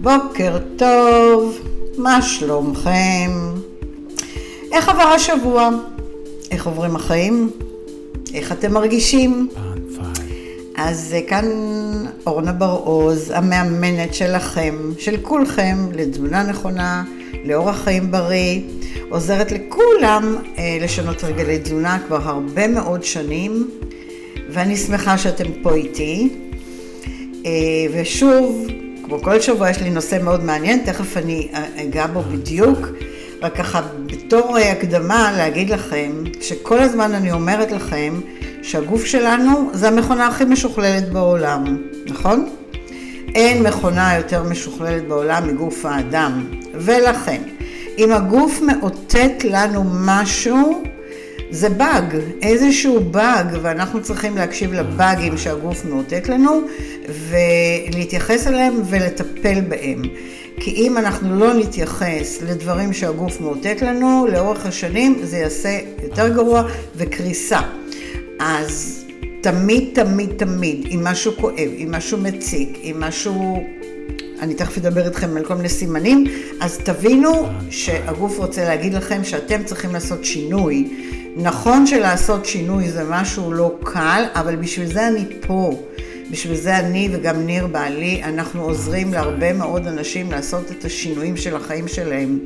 בוקר טוב, מה שלומכם? איך עבר השבוע? איך עוברים החיים? איך אתם מרגישים? אז אה, כאן אורנה בר-עוז, המאמנת שלכם, של כולכם, לתזונה נכונה, לאורח חיים בריא, עוזרת לכולם אה, לשנות הרגלי תזונה כבר הרבה מאוד שנים, ואני שמחה שאתם פה איתי. אה, ושוב, כמו כל שבוע יש לי נושא מאוד מעניין, תכף אני אגע בו בדיוק. רק ככה בתור הקדמה להגיד לכם, שכל הזמן אני אומרת לכם שהגוף שלנו זה המכונה הכי משוכללת בעולם, נכון? אין מכונה יותר משוכללת בעולם מגוף האדם, ולכן, אם הגוף מאותת לנו משהו, זה באג, איזשהו באג, ואנחנו צריכים להקשיב לבאגים שהגוף מאותת לנו, ולהתייחס אליהם ולטפל בהם. כי אם אנחנו לא נתייחס לדברים שהגוף מאותת לנו, לאורך השנים זה יעשה יותר גרוע וקריסה. אז תמיד, תמיד, תמיד, אם משהו כואב, אם משהו מציק, אם משהו... אני תכף אדבר איתכם על כל מיני סימנים, אז תבינו שהגוף רוצה להגיד לכם שאתם צריכים לעשות שינוי. נכון שלעשות שינוי זה משהו לא קל, אבל בשביל זה אני פה. בשביל זה אני וגם ניר בעלי, אנחנו עוזרים להרבה מאוד אנשים לעשות את השינויים של החיים שלהם.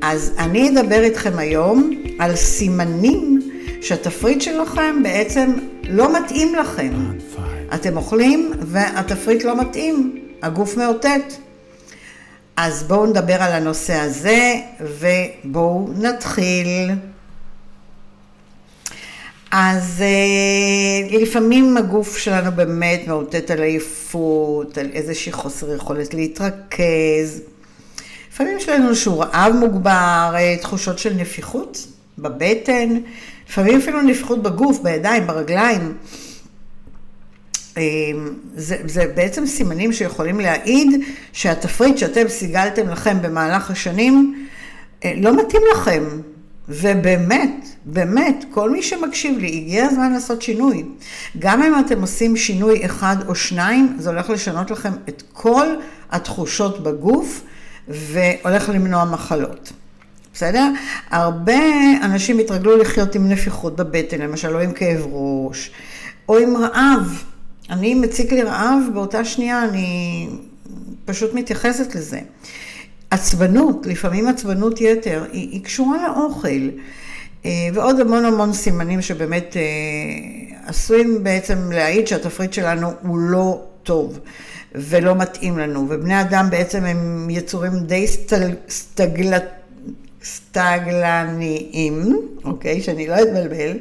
אז אני אדבר איתכם היום על סימנים שהתפריט שלכם בעצם לא מתאים לכם. אתם אוכלים והתפריט לא מתאים, הגוף מאותת. אז בואו נדבר על הנושא הזה ובואו נתחיל. אז אה, לפעמים הגוף שלנו באמת מאותת על עייפות, על איזושהי חוסר יכולת להתרכז. לפעמים יש לנו איזשהו רעב מוגבר, אה, תחושות של נפיחות בבטן, לפעמים אפילו נפיחות בגוף, בידיים, ברגליים. אה, זה, זה בעצם סימנים שיכולים להעיד שהתפריט שאתם סיגלתם לכם במהלך השנים לא מתאים לכם. ובאמת, באמת, כל מי שמקשיב לי, הגיע הזמן לעשות שינוי. גם אם אתם עושים שינוי אחד או שניים, זה הולך לשנות לכם את כל התחושות בגוף והולך למנוע מחלות. בסדר? הרבה אנשים התרגלו לחיות עם נפיחות בבטן, למשל, או עם כאב ראש, או עם רעב. אני מציק לי רעב, באותה שנייה אני פשוט מתייחסת לזה. עצבנות, לפעמים עצבנות יתר, היא, היא קשורה לאוכל. אה, ועוד המון המון סימנים שבאמת אה, עשויים בעצם להעיד שהתפריט שלנו הוא לא טוב ולא מתאים לנו. ובני אדם בעצם הם יצורים די סטל, סטגלת... סטגלניים, אוקיי, שאני לא אתבלבל,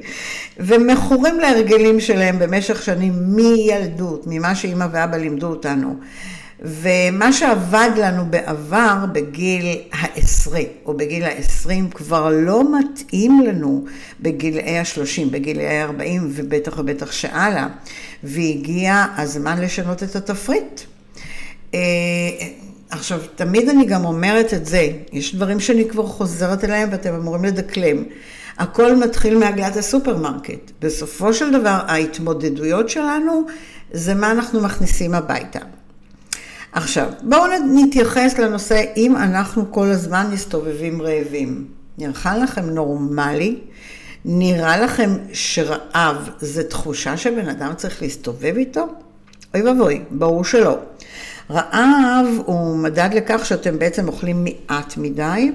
ומכורים להרגלים שלהם במשך שנים מילדות, ממה שאימא ואבא לימדו אותנו. ומה שעבד לנו בעבר בגיל העשרי או בגיל העשרים כבר לא מתאים לנו בגילאי השלושים, בגילאי הארבעים ובטח ובטח שהלאה, והגיע הזמן לשנות את התפריט. עכשיו, תמיד אני גם אומרת את זה, יש דברים שאני כבר חוזרת אליהם ואתם אמורים לדקלם. הכל מתחיל מעגלת הסופרמרקט. בסופו של דבר, ההתמודדויות שלנו זה מה אנחנו מכניסים הביתה. עכשיו, בואו נתייחס לנושא אם אנחנו כל הזמן מסתובבים רעבים. נראה לכם נורמלי? נראה לכם שרעב זה תחושה שבן אדם צריך להסתובב איתו? אוי ואבוי, ברור שלא. רעב הוא מדד לכך שאתם בעצם אוכלים מעט מדי,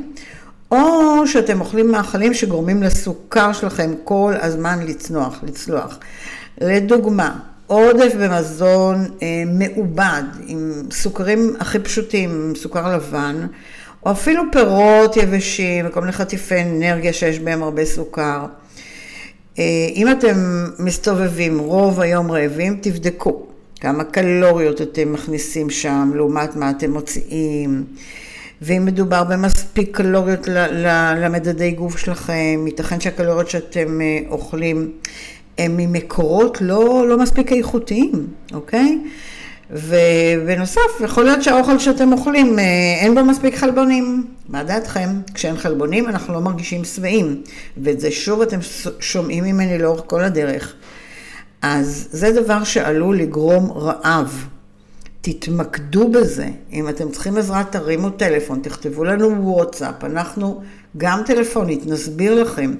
או שאתם אוכלים מאכלים שגורמים לסוכר שלכם כל הזמן לצנוח, לצלוח. לדוגמה, עודף במזון אה, מעובד, עם סוכרים הכי פשוטים, סוכר לבן, או אפילו פירות יבשים, וכל מיני חטיפי אנרגיה שיש בהם הרבה סוכר. אה, אם אתם מסתובבים רוב היום רעבים, תבדקו כמה קלוריות אתם מכניסים שם, לעומת מה אתם מוציאים. ואם מדובר במספיק קלוריות למדדי גוף שלכם, ייתכן שהקלוריות שאתם אה, אוכלים הם ממקורות לא, לא מספיק איכותיים, אוקיי? ובנוסף, יכול להיות שהאוכל שאתם אוכלים, אה, אין בו מספיק חלבונים. מה דעתכם? כשאין חלבונים אנחנו לא מרגישים שבעים. ואת זה שוב אתם שומעים ממני לאורך כל הדרך. אז זה דבר שעלול לגרום רעב. תתמקדו בזה. אם אתם צריכים עזרה, תרימו טלפון, תכתבו לנו וואטסאפ, אנחנו גם טלפונית נסביר לכם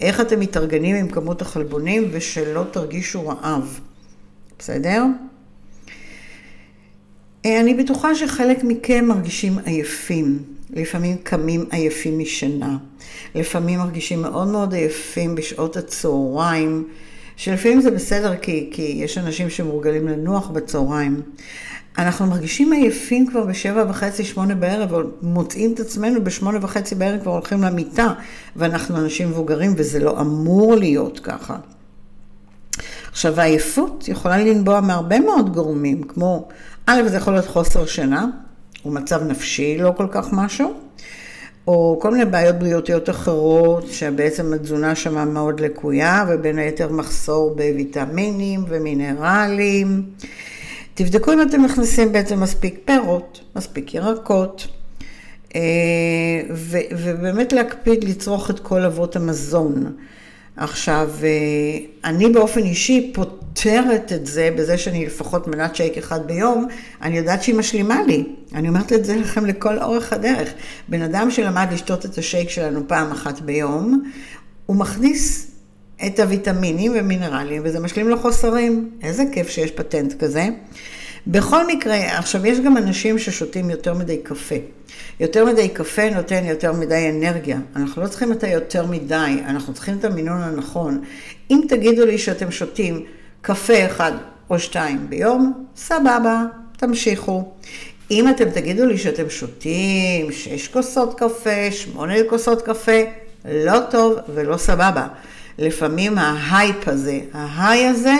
איך אתם מתארגנים עם כמות החלבונים ושלא תרגישו רעב. בסדר? אה, אני בטוחה שחלק מכם מרגישים עייפים, לפעמים קמים עייפים משינה, לפעמים מרגישים מאוד מאוד עייפים בשעות הצהריים, שלפעמים זה בסדר כי, כי יש אנשים שמורגלים לנוח בצהריים. אנחנו מרגישים עייפים כבר בשבע וחצי, שמונה בערב, מוצאים את עצמנו בשמונה וחצי בערב כבר הולכים למיטה, ואנחנו אנשים מבוגרים וזה לא אמור להיות ככה. עכשיו, העייפות יכולה לנבוע מהרבה מאוד גורמים, כמו, א', זה יכול להיות חוסר שינה, או מצב נפשי לא כל כך משהו, או כל מיני בעיות בריאותיות אחרות, שבעצם התזונה שמה מאוד לקויה, ובין היתר מחסור בוויטמינים ומינרלים. תבדקו אם אתם מכניסים בעצם מספיק פירות, מספיק ירקות, אה, ובאמת להקפיד לצרוך את כל אבות המזון. עכשיו, אה, אני באופן אישי פותרת את זה בזה שאני לפחות מנת שייק אחד ביום, אני יודעת שהיא משלימה לי. אני אומרת את זה לכם לכל אורך הדרך. בן אדם שלמד לשתות את השייק שלנו פעם אחת ביום, הוא מכניס את הוויטמינים ומינרלים, וזה משלים לו חוסרים. איזה כיף שיש פטנט כזה. בכל מקרה, עכשיו יש גם אנשים ששותים יותר מדי קפה. יותר מדי קפה נותן יותר מדי אנרגיה. אנחנו לא צריכים את היותר מדי, אנחנו צריכים את המינון הנכון. אם תגידו לי שאתם שותים קפה אחד או שתיים ביום, סבבה, תמשיכו. אם אתם תגידו לי שאתם שותים שש כוסות קפה, שמונה כוסות קפה, לא טוב ולא סבבה. לפעמים ההייפ הזה, ההיי הזה,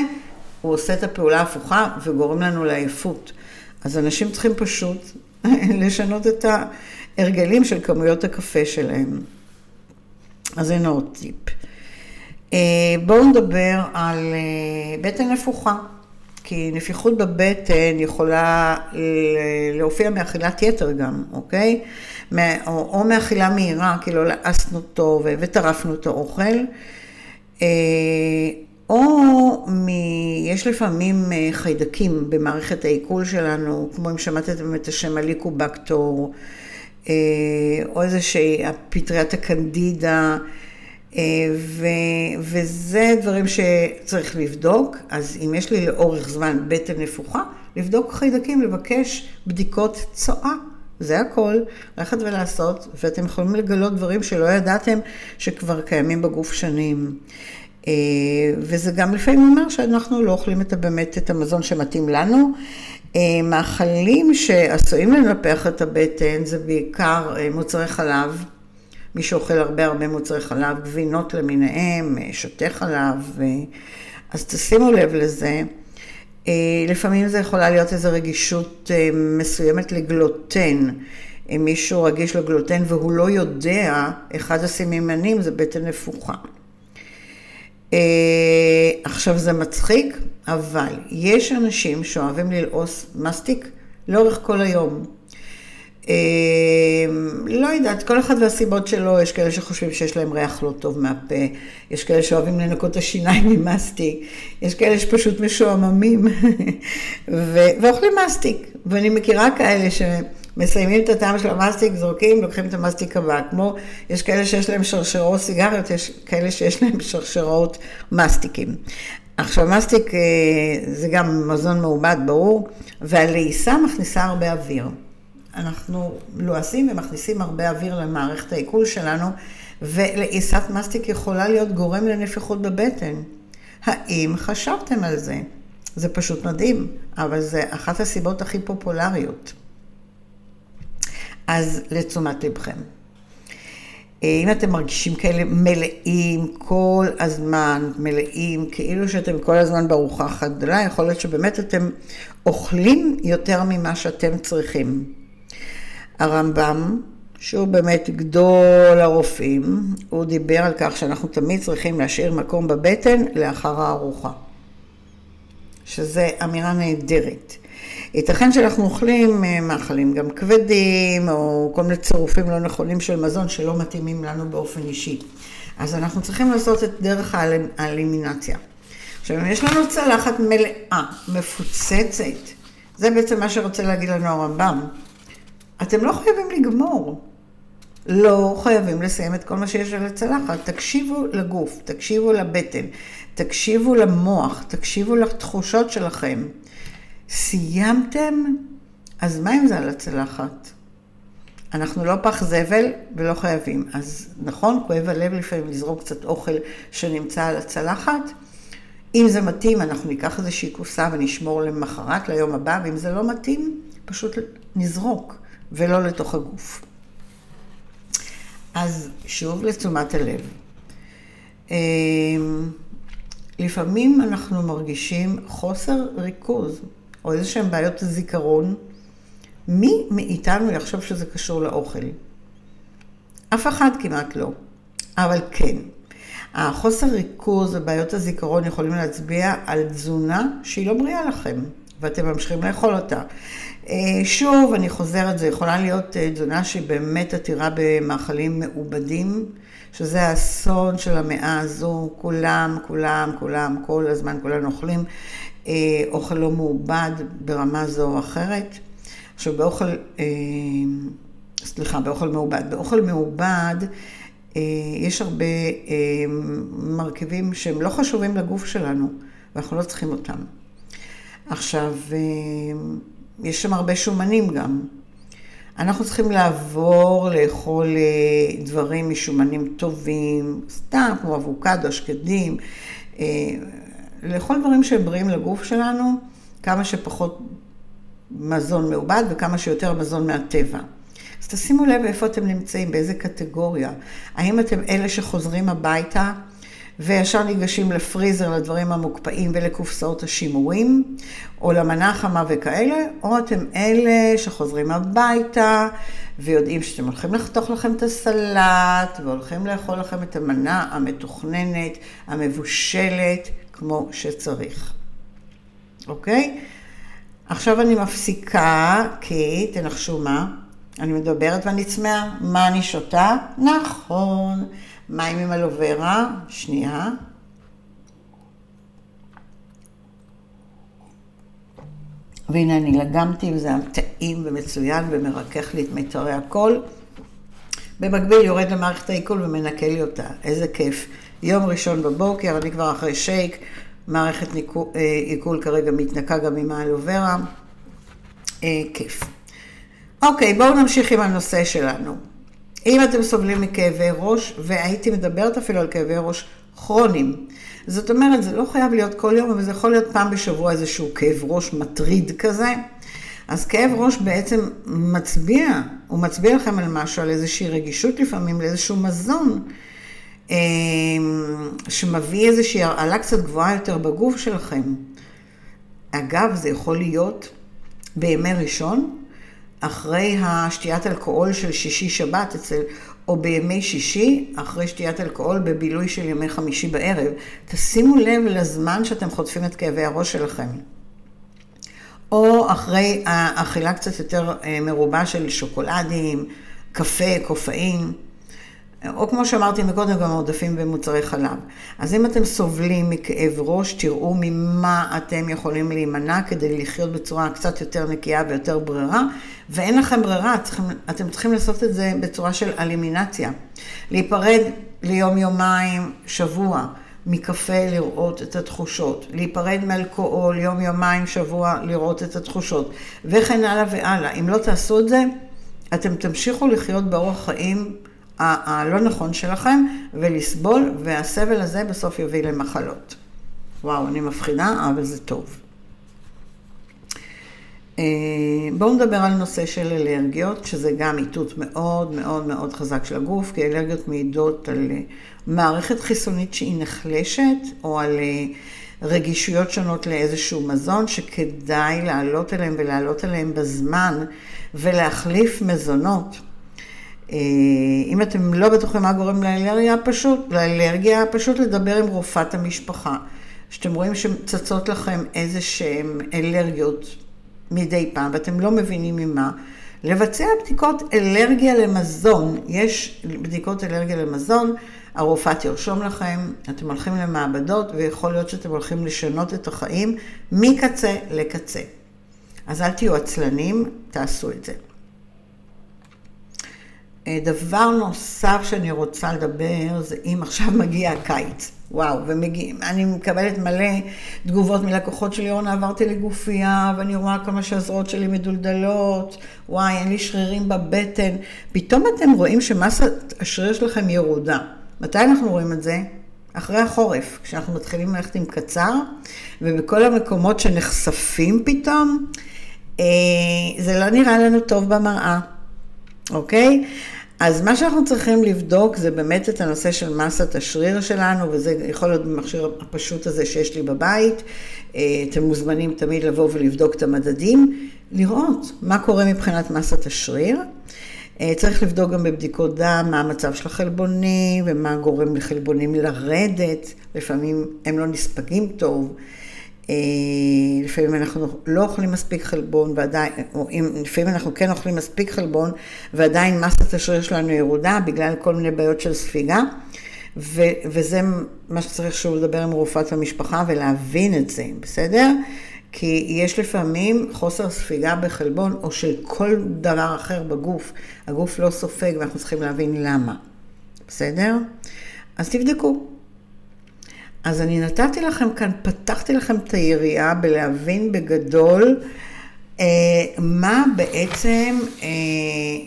הוא עושה את הפעולה ההפוכה וגורם לנו לעייפות. אז אנשים צריכים פשוט לשנות את ההרגלים של כמויות הקפה שלהם. אז הנה עוד טיפ. אה, בואו נדבר על אה, בטן נפוחה, כי נפיחות בבטן יכולה להופיע מאכילת יתר גם, אוקיי? או, או מאכילה מהירה, כי לא לעסנו אותו וטרפנו את האוכל. או מ... יש לפעמים אה, חיידקים במערכת העיכול שלנו, כמו אם שמעתם את השם הליקובקטור, אה, או איזושהי פטריית הקנדידה, אה, ו... וזה דברים שצריך לבדוק. אז אם יש לי לאורך זמן בטן נפוחה, לבדוק חיידקים, לבקש בדיקות צואה. זה הכל, ללכת ולעשות, ואתם יכולים לגלות דברים שלא ידעתם שכבר קיימים בגוף שנים. אה, וזה גם לפעמים אומר שאנחנו לא אוכלים את באמת את המזון שמתאים לנו. אה, מאכלים שעשויים לנפח את הבטן זה בעיקר אה, מוצרי חלב. מי שאוכל הרבה הרבה מוצרי חלב, גבינות למיניהם, שותה חלב, אז תשימו לב לזה. לפעמים זה יכולה להיות איזו רגישות מסוימת לגלוטן. אם מישהו רגיש לגלוטן והוא לא יודע, אחד הסממנים זה בטן נפוחה. אה, עכשיו זה מצחיק, אבל יש אנשים שאוהבים ללעוס מסטיק לאורך כל היום. אה, לא יודעת, כל אחד והסיבות שלו, יש כאלה שחושבים שיש להם ריח לא טוב מהפה, יש כאלה שאוהבים לנקות את השיניים ממסטיק, יש כאלה שפשוט משועממים ואוכלים מסטיק. ואני מכירה כאלה ש... מסיימים את הטעם של המסטיק, זורקים, לוקחים את המסטיק הבא. כמו, יש כאלה שיש להם שרשראות סיגריות, יש כאלה שיש להם שרשראות מסטיקים. עכשיו, מסטיק אה, זה גם מזון מעובד, ברור, והלעיסה מכניסה הרבה אוויר. אנחנו לועסים ומכניסים הרבה אוויר למערכת העיכול שלנו, ולעיסת מסטיק יכולה להיות גורם לנפיחות בבטן. האם חשבתם על זה? זה פשוט מדהים, אבל זה אחת הסיבות הכי פופולריות. אז לתשומת לבכם. אם אתם מרגישים כאלה מלאים כל הזמן, מלאים, כאילו שאתם כל הזמן בארוחה אחת גדולה, יכול להיות שבאמת אתם אוכלים יותר ממה שאתם צריכים. הרמב"ם, שהוא באמת גדול הרופאים, הוא דיבר על כך שאנחנו תמיד צריכים להשאיר מקום בבטן לאחר הארוחה. שזה אמירה נהדרת. ייתכן שאנחנו אוכלים אה, מאכלים גם כבדים, או כל מיני צירופים לא נכונים של מזון שלא מתאימים לנו באופן אישי. אז אנחנו צריכים לעשות את דרך האלימינציה. עכשיו, אם יש לנו צלחת מלאה, מפוצצת, זה בעצם מה שרוצה להגיד לנו הרמב"ם. אתם לא חייבים לגמור. לא חייבים לסיים את כל מה שיש על הצלחת. תקשיבו לגוף, תקשיבו לבטן, תקשיבו למוח, תקשיבו לתחושות שלכם. סיימתם? אז מה אם זה על הצלחת? אנחנו לא פח זבל ולא חייבים. אז נכון, כואב הלב לפעמים לזרוק קצת אוכל שנמצא על הצלחת. אם זה מתאים, אנחנו ניקח איזושהי כוסה ונשמור למחרת, ליום הבא, ואם זה לא מתאים, פשוט נזרוק, ולא לתוך הגוף. אז שוב לתשומת הלב. אמ, לפעמים אנחנו מרגישים חוסר ריכוז, או איזה שהן בעיות זיכרון. מי מאיתנו יחשוב שזה קשור לאוכל? אף אחד כמעט לא, אבל כן. החוסר ריכוז ובעיות הזיכרון יכולים להצביע על תזונה שהיא לא בריאה לכם, ואתם ממשיכים לאכול אותה. אה, שוב, אני חוזרת, זו יכולה להיות אה, תזונה שהיא באמת עתירה במאכלים מעובדים, שזה האסון של המאה הזו, כולם, כולם, כולם, כל הזמן כולנו אוכלים אוכל לא מעובד ברמה זו או אחרת. עכשיו, באוכל, סליחה, באוכל מעובד. באוכל מעובד, יש הרבה מרכיבים שהם לא חשובים לגוף שלנו, ואנחנו לא צריכים אותם. עכשיו, יש שם הרבה שומנים גם. אנחנו צריכים לעבור לאכול אה, דברים משומנים טובים, סתם כמו אבוקדו, שקדים, אה, לאכול דברים שהם בריאים לגוף שלנו, כמה שפחות מזון מעובד וכמה שיותר מזון מהטבע. אז תשימו לב איפה אתם נמצאים, באיזה קטגוריה. האם אתם אלה שחוזרים הביתה וישר ניגשים לפריזר, לדברים המוקפאים ולקופסאות השימורים, או למנה החמה וכאלה, או אתם אלה שחוזרים הביתה ויודעים שאתם הולכים לחתוך לכם את הסלט והולכים לאכול לכם את המנה המתוכננת, המבושלת, כמו שצריך. אוקיי? עכשיו אני מפסיקה, כי תנחשו מה? אני מדברת ואני צמאה. מה אני שותה? נכון. מים עם אלוברה, שנייה. והנה אני לגמתי, וזה היה טעים ומצוין ומרכך לי את מיתרי הקול. במקביל יורד למערכת העיכול ומנקה לי אותה, איזה כיף. יום ראשון בבוקר, אני כבר אחרי שייק, מערכת אה, עיכול כרגע מתנקה גם עם האלוברה. אה, כיף. אוקיי, בואו נמשיך עם הנושא שלנו. אם אתם סובלים מכאבי ראש, והייתי מדברת אפילו על כאבי ראש כרוניים, זאת אומרת, זה לא חייב להיות כל יום, אבל זה יכול להיות פעם בשבוע איזשהו כאב ראש מטריד כזה. אז כאב ראש בעצם מצביע, הוא מצביע לכם על משהו, על איזושהי רגישות לפעמים, לאיזשהו מזון, שמביא איזושהי הרעלה קצת גבוהה יותר בגוף שלכם. אגב, זה יכול להיות בימי ראשון, אחרי השתיית אלכוהול של שישי-שבת אצל, או בימי שישי, אחרי שתיית אלכוהול בבילוי של ימי חמישי בערב. תשימו לב לזמן שאתם חוטפים את כאבי הראש שלכם. או אחרי האכילה קצת יותר אה, מרובה של שוקולדים, קפה, קופאין. או כמו שאמרתי מקודם, גם עודפים במוצרי חלב. אז אם אתם סובלים מכאב ראש, תראו ממה אתם יכולים להימנע כדי לחיות בצורה קצת יותר נקייה ויותר ברירה, ואין לכם ברירה, צריכים, אתם צריכים לעשות את זה בצורה של אלימינציה. להיפרד ליום-יומיים, שבוע. מקפה לראות את התחושות, להיפרד מאלכוהול יום-יומיים, שבוע לראות את התחושות, וכן הלאה והלאה. אם לא תעשו את זה, אתם תמשיכו לחיות באורח חיים הלא נכון שלכם ולסבול, והסבל הזה בסוף יביא למחלות. וואו, אני מפחידה, אבל זה טוב. אה, בואו נדבר על נושא של אלרגיות, שזה גם איתות מאוד מאוד מאוד חזק של הגוף, כי אלרגיות מעידות על אה, מערכת חיסונית שהיא נחלשת, או על אה, רגישויות שונות לאיזשהו מזון, שכדאי לעלות אליהם ולעלות אליהם בזמן, ולהחליף מזונות. אה, אם אתם לא בטוחים מה גורם לאלרגיה, פשוט, לאלרגיה, פשוט לדבר עם רופאת המשפחה. שאתם רואים שצצות לכם איזה שהן אלרגיות מדי פעם, ואתם לא מבינים ממה, לבצע בדיקות אלרגיה למזון. יש בדיקות אלרגיה למזון, הרופאה תרשום לכם, אתם הולכים למעבדות, ויכול להיות שאתם הולכים לשנות את החיים מקצה לקצה. אז אל תהיו עצלנים, תעשו את זה. אה, דבר נוסף שאני רוצה לדבר, זה אם עכשיו מגיע הקיץ. וואו, ומגיעים, אני מקבלת מלא תגובות מלקוחות שלי, אורנה, עברתי לגופייה, ואני רואה כמה שהזרועות שלי מדולדלות, וואי, אין לי שרירים בבטן. פתאום אתם רואים שמסת השריר שלכם ירודה. מתי אנחנו רואים את זה? אחרי החורף, כשאנחנו מתחילים ללכת עם קצר, ובכל המקומות שנחשפים פתאום, אה, זה לא נראה לנו טוב במראה, אוקיי? אז מה שאנחנו צריכים לבדוק זה באמת את הנושא של מסת השריר שלנו, וזה יכול להיות במכשיר הפשוט הזה שיש לי בבית. אה, אתם מוזמנים תמיד לבוא ולבדוק את המדדים, לראות מה קורה מבחינת מסת השריר. אה, צריך לבדוק גם בבדיקות דם מה המצב של החלבונים ומה גורם לחלבונים לרדת, לפעמים הם לא נספגים טוב. אה, לפעמים אנחנו לא אוכלים מספיק חלבון ועדיין, או אם, לפעמים אנחנו כן אוכלים מספיק חלבון ועדיין מסת השריר שלנו ירודה בגלל כל מיני בעיות של ספיגה. ו, וזה מה שצריך שוב לדבר עם רופאת המשפחה ולהבין את זה, בסדר? כי יש לפעמים חוסר ספיגה בחלבון או של כל דבר אחר בגוף. הגוף לא סופג ואנחנו צריכים להבין למה, בסדר? אז תבדקו. אז אני נתתי לכם כאן, פתחתי לכם את היריעה בלהבין בגדול אה, מה בעצם אה,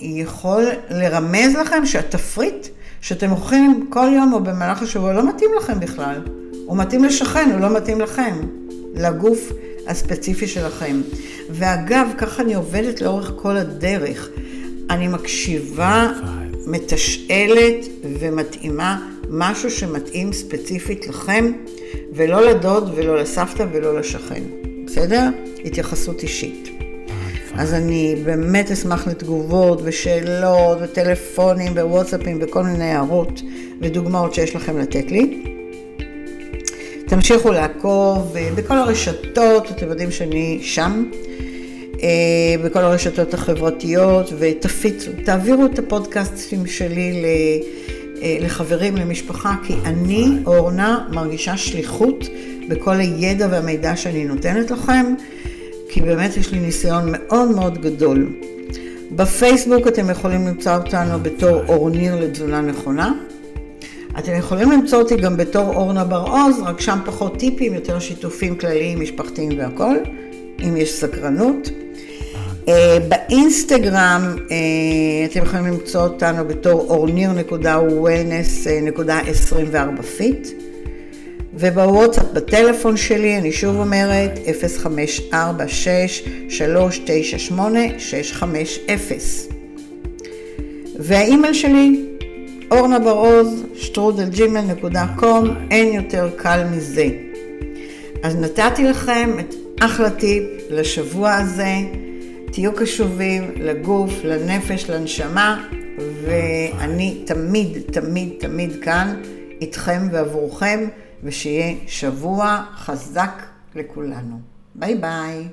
יכול לרמז לכם שהתפריט שאתם אוכלים כל יום או במהלך השבוע לא מתאים לכם בכלל. הוא מתאים לשכן, הוא לא מתאים לכם, לגוף הספציפי שלכם. ואגב, ככה אני עובדת לאורך כל הדרך. אני מקשיבה, מתשאלת ומתאימה משהו שמתאים ספציפית לכם, ולא לדוד ולא לסבתא ולא לשכן. בסדר? התייחסות אישית. אז אני באמת אשמח לתגובות ושאלות וטלפונים ווואטסאפים וכל מיני הערות ודוגמאות שיש לכם לתת לי. תמשיכו לעקוב אה, בכל הרשתות, אתם יודעים שאני שם, אה, בכל הרשתות החברתיות, ותפיצו, תעבירו את הפודקאסטים שלי אה, לחברים, למשפחה, כי אני, אורנה, מרגישה שליחות בכל הידע והמידע שאני נותנת לכם, כי באמת יש לי ניסיון מאוד מאוד גדול. בפייסבוק אתם יכולים למצוא אותנו בתור אורניר לתזונה נכונה. אתם יכולים למצוא אותי גם בתור אורנה בר-עוז, רק שם פחות טיפים, יותר שיתופים כלליים, משפחתיים והכול, אם יש סקרנות. אה, באינסטגרם אה, אתם יכולים למצוא אותנו בתור אורניר.wellness.24 fit ובוואטסאפ בטלפון שלי, אני שוב אומרת, 0546-398-650 והאימייל שלי אורנה בר-עוז, שטרודל Gmail.com, אין יותר קל מזה. אז נתתי לכם את אחלה טיפ לשבוע הזה, תהיו קשובים לגוף, לנפש, לנשמה, ואני תמיד, תמיד, תמיד כאן איתכם ועבורכם, ושיהיה שבוע חזק לכולנו. ביי ביי.